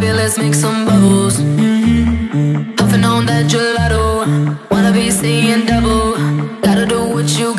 baby, let's make some bubbles. Mm-hmm. On that gelato, wanna be seeing double. Gotta do what you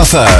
Smartphone.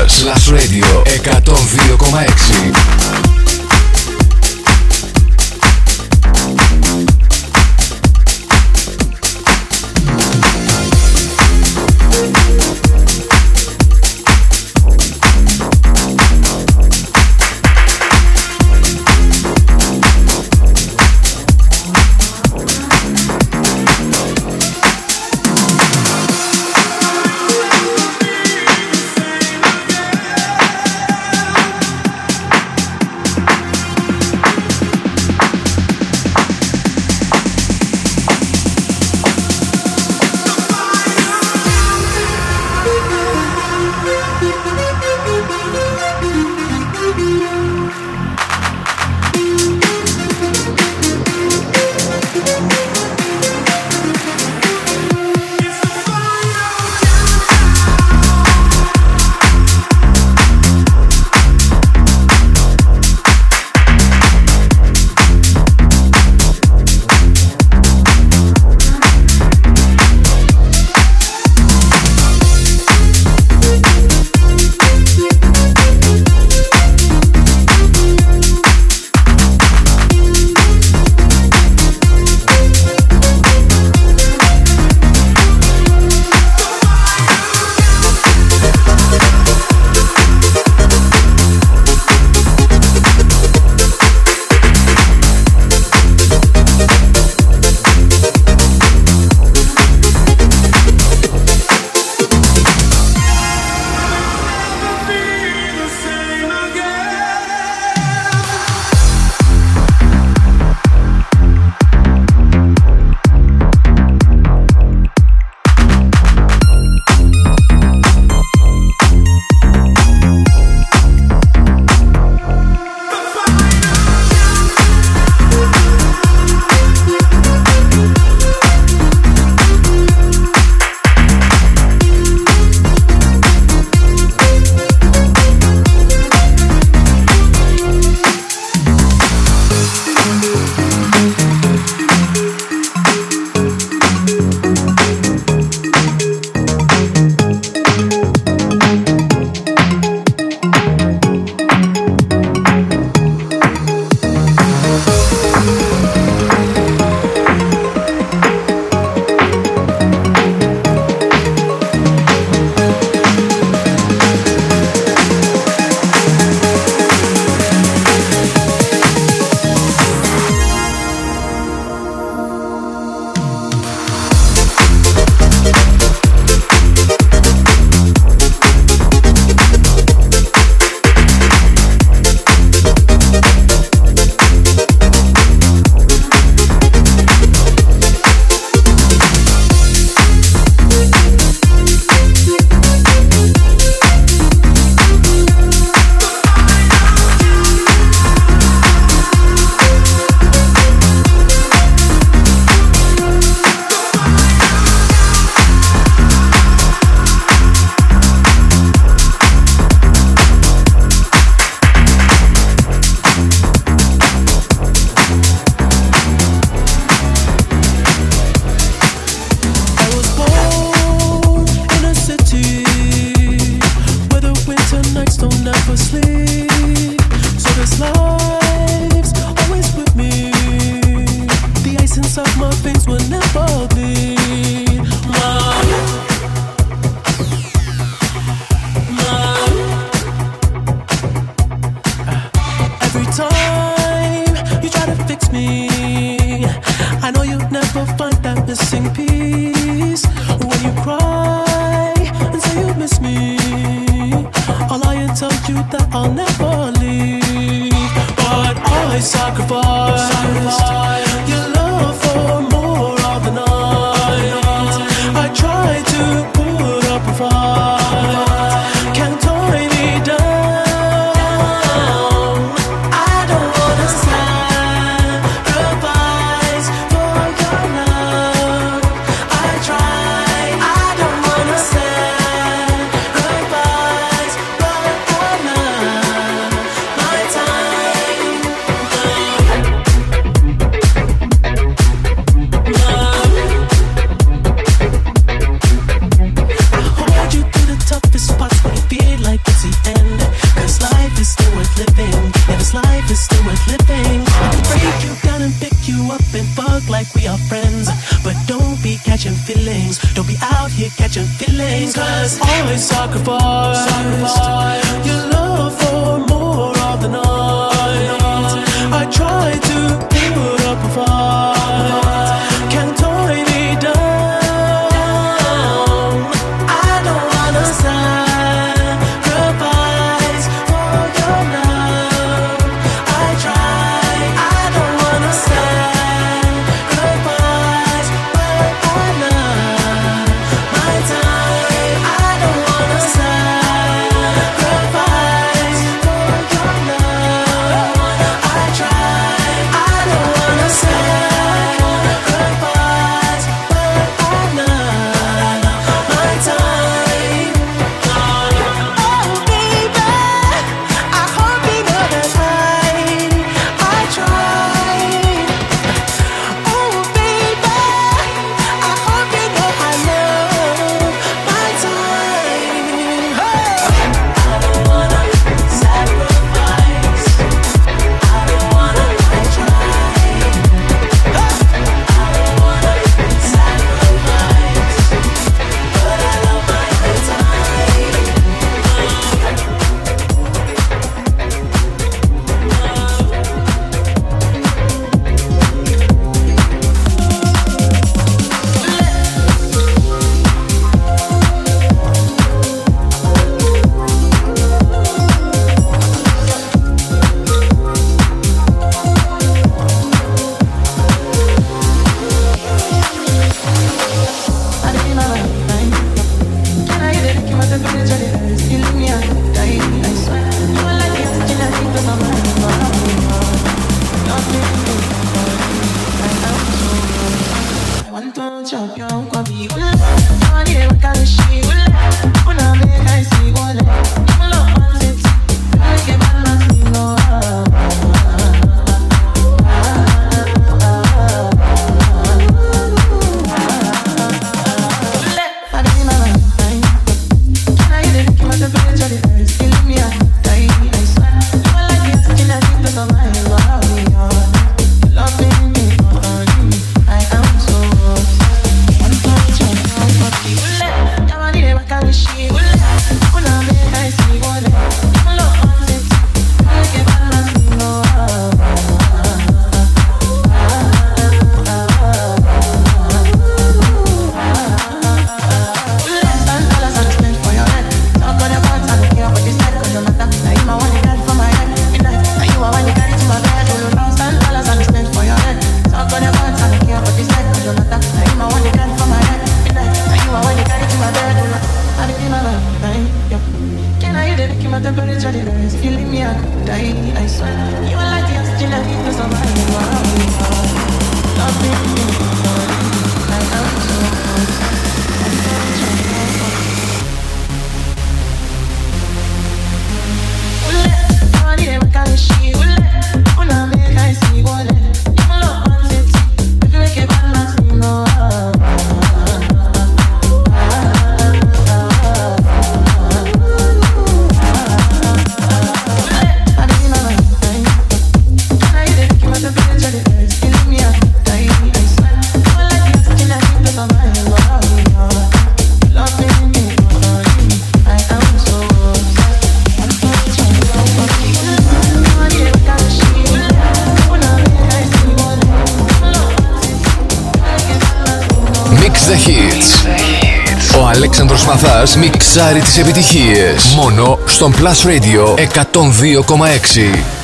Μιξάρει τις επιτυχίες. Μόνο στον Plus Radio 102,6.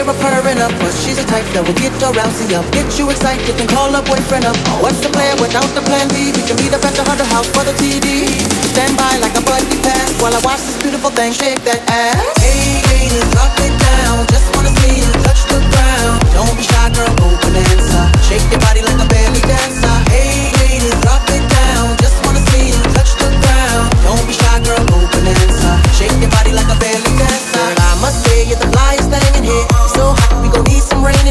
Can hear her purring up, but she's a type that will get your rousey up. Get you excited and call her boyfriend up. What's the plan without the plan B? We can meet up at the Hunter House for the TV. Stand by like a buddy pass while I watch this beautiful thing shake that ass. Hey ladies, drop it down. Just wanna see you touch the ground. Don't be shy, girl, go bananza. Shake your body like a belly dancer. Hey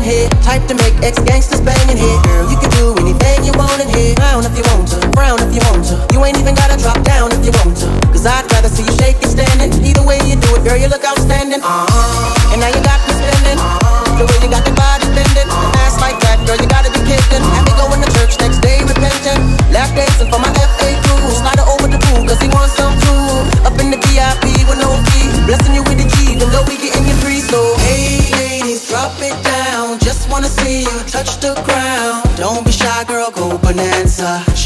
here. Type to make ex gangsters bang in here. Girl, you can do anything you want in here. Frown if you want to, frown if you want to. You ain't even gotta drop down if you want to. Cause I'd rather see you shake it standing. Either way you do it, girl, you look outstanding. Uh-huh.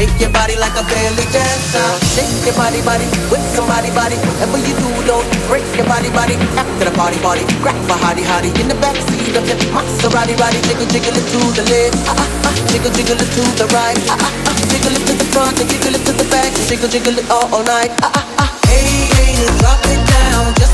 Shake your body like a belly dancer. Shake your body, body with somebody, body. Whatever you do, don't break your body, body. After the party, party, grab a hottie, hottie in the backseat of your Maserati, body. Jiggle, jiggle it to the left, ah ah ah. Jiggle, jiggle it to the right, ah ah ah. Jiggle it to the front, and jiggle it to the back. Jiggle, jiggle it all, all night, ah ah ah. Hey ladies, drop it down. Just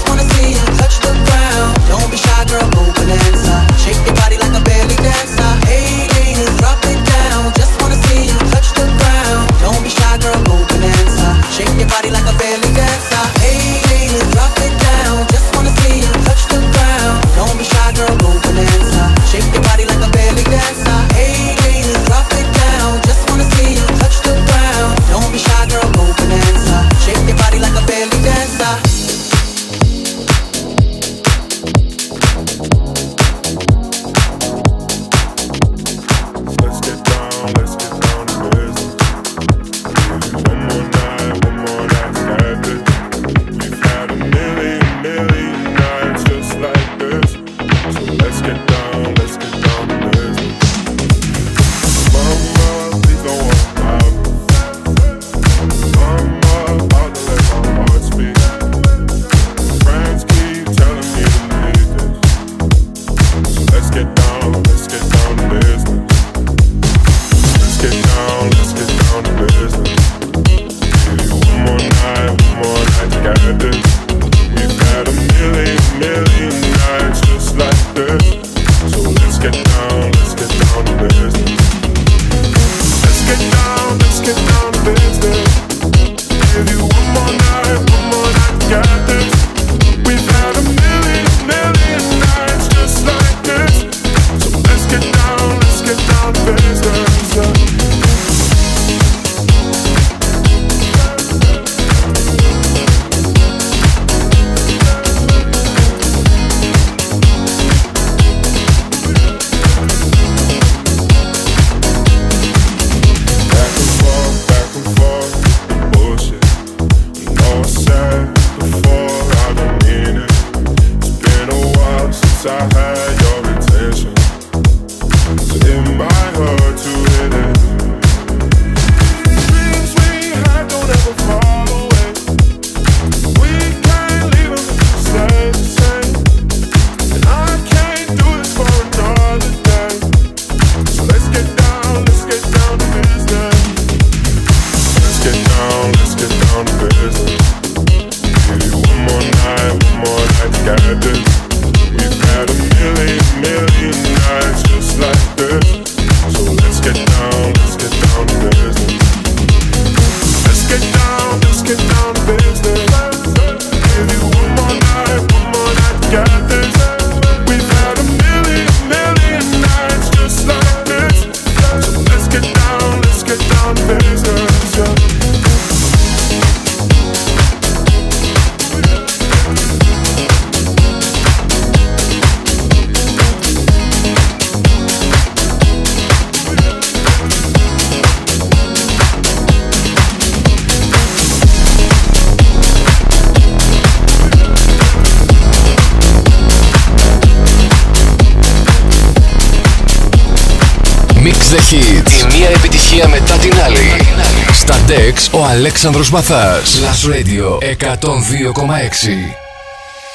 Αλέξανδρος Μαθάς. Last Radio 102,6.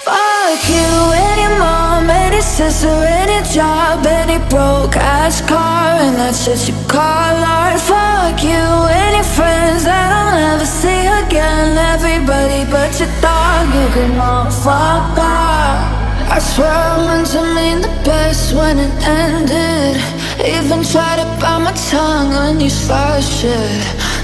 Fuck you, any mom, any sister, any job, any broke ass car, and that's just you call art. Fuck you, any friends that I'll never see again. Everybody but your dog, you can all fuck off. I swear I meant to mean the best when it ended. Even tried to bite my tongue when you started shit.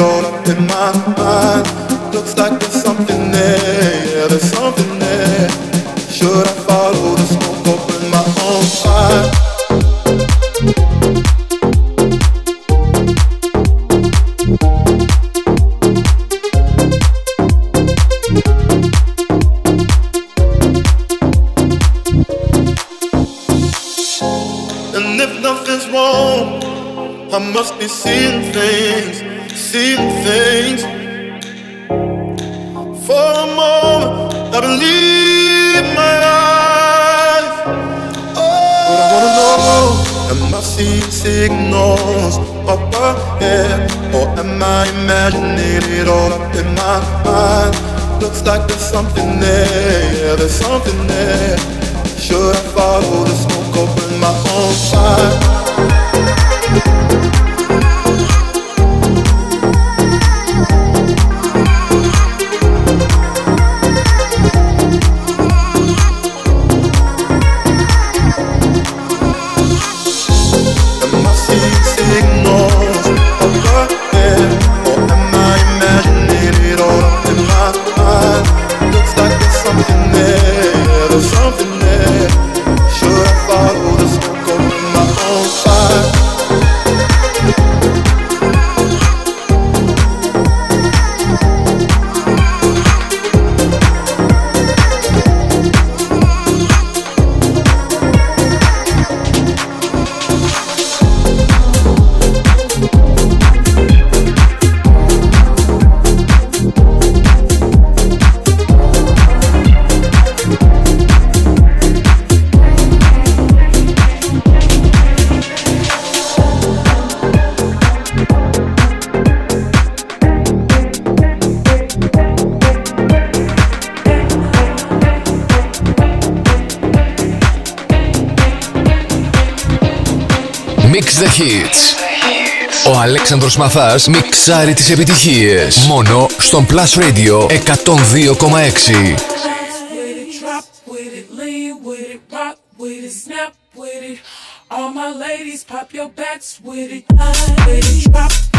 all up in my mind? Looks like the Hits. Ο Αλέξανδρος Μαθάς μιξάρει τις επιτυχίες. Μόνο στον Plus Radio 102,6. with it, drop with it, lean with it, rock with it, snap with it. All my ladies, pop your backs with it, line with it, drop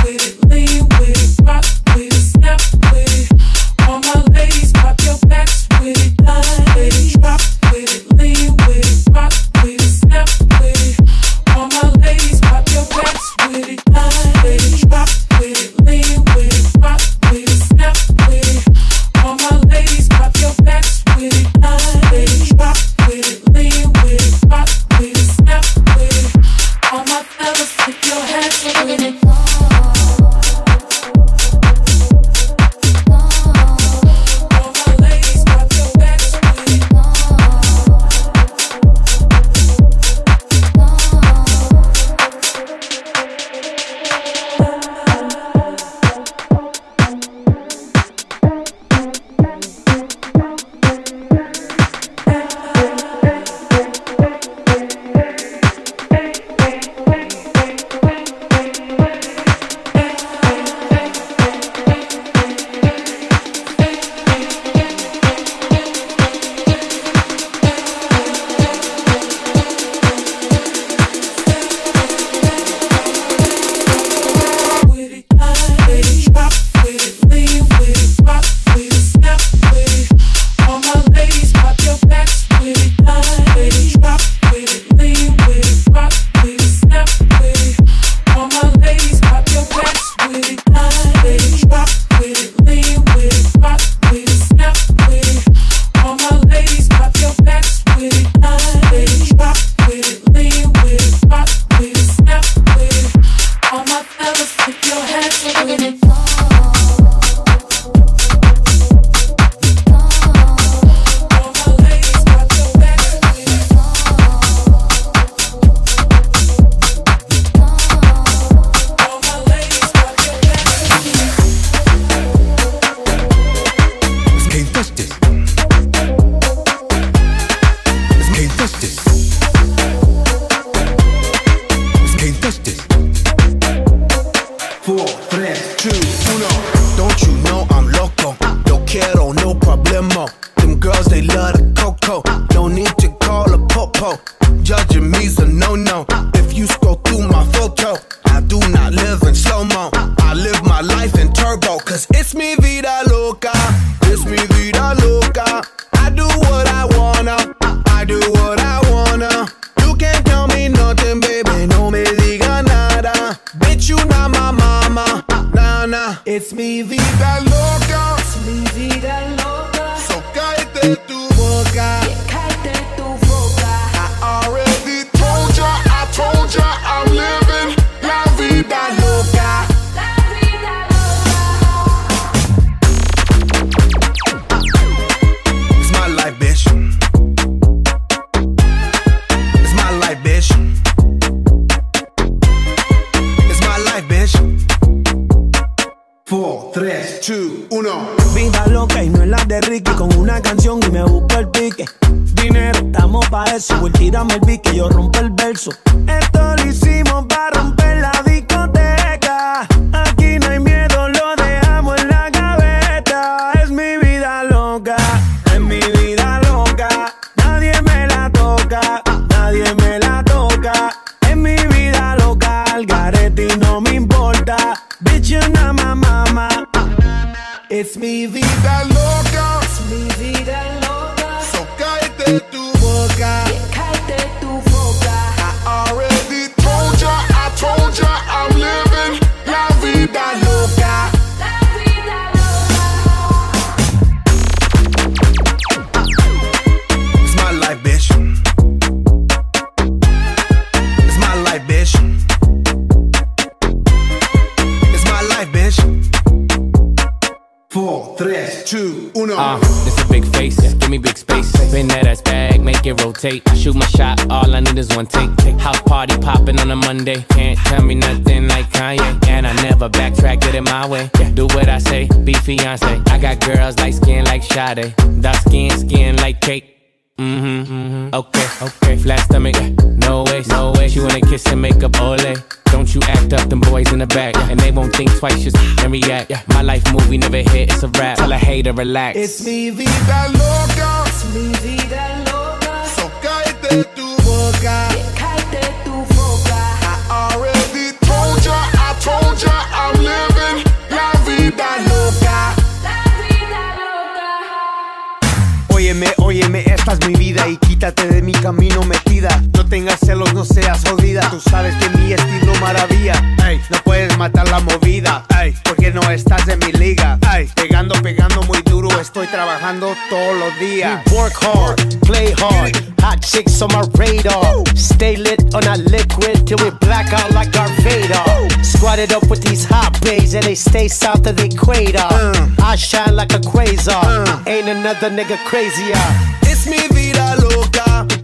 Ricky Con una canción y me busco el pique. Dinero, estamos pa' eso. Pues tírame el beat que yo rompo el verso. Esto twice, just and react. My life movie never hit, it's a rap. Tell a hater, relax. It's mi vida loca. Es mi vida loca. So cállate tu boca. Óyeme, óyeme, esta es mi vida y quítate de mi camino metida. No tengas celos, no seas jodida. Tú sabes que mi estilo maravilla. Ey, no puedes matar la movida. Ey, porque no estás en mi liga. Ey, pegando, pegando muy duro. Estoy trabajando todos los días. Work hard, play hard. Hot chicks on my radar. Stay lit on a liquid till we black out like Darth Vader. Squatted up with these hot bays and they stay south of the equator. I shine like a quasar. Ain't another nigga crazier. It's mi vida loca.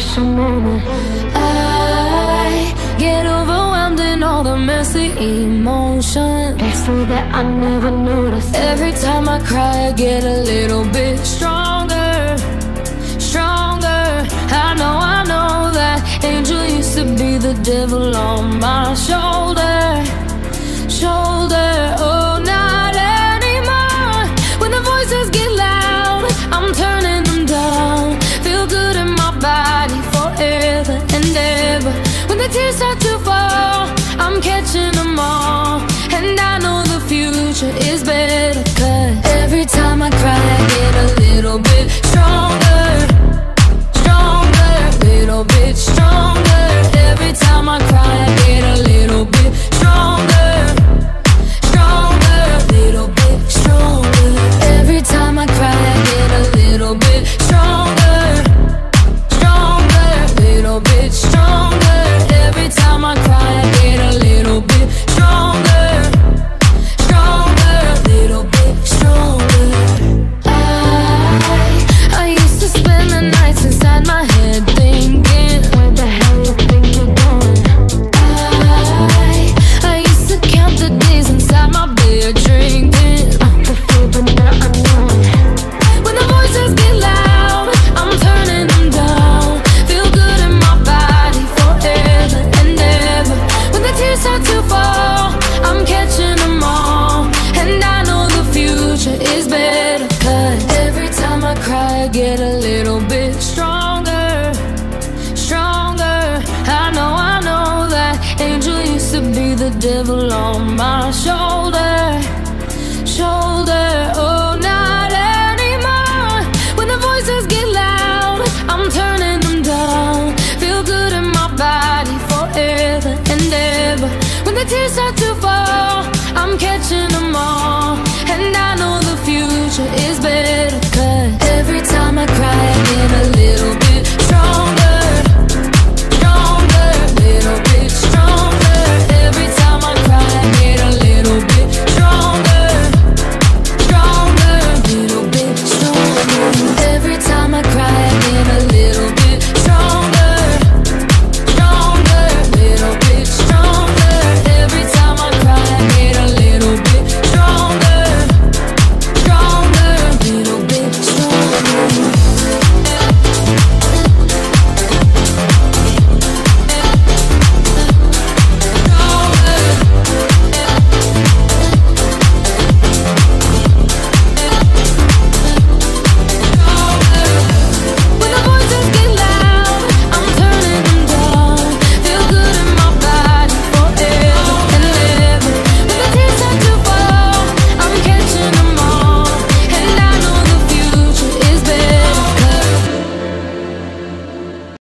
Superficial moment. I get overwhelmed in all the messy emotions. It's so that I never notice. Every time I cry, I get a little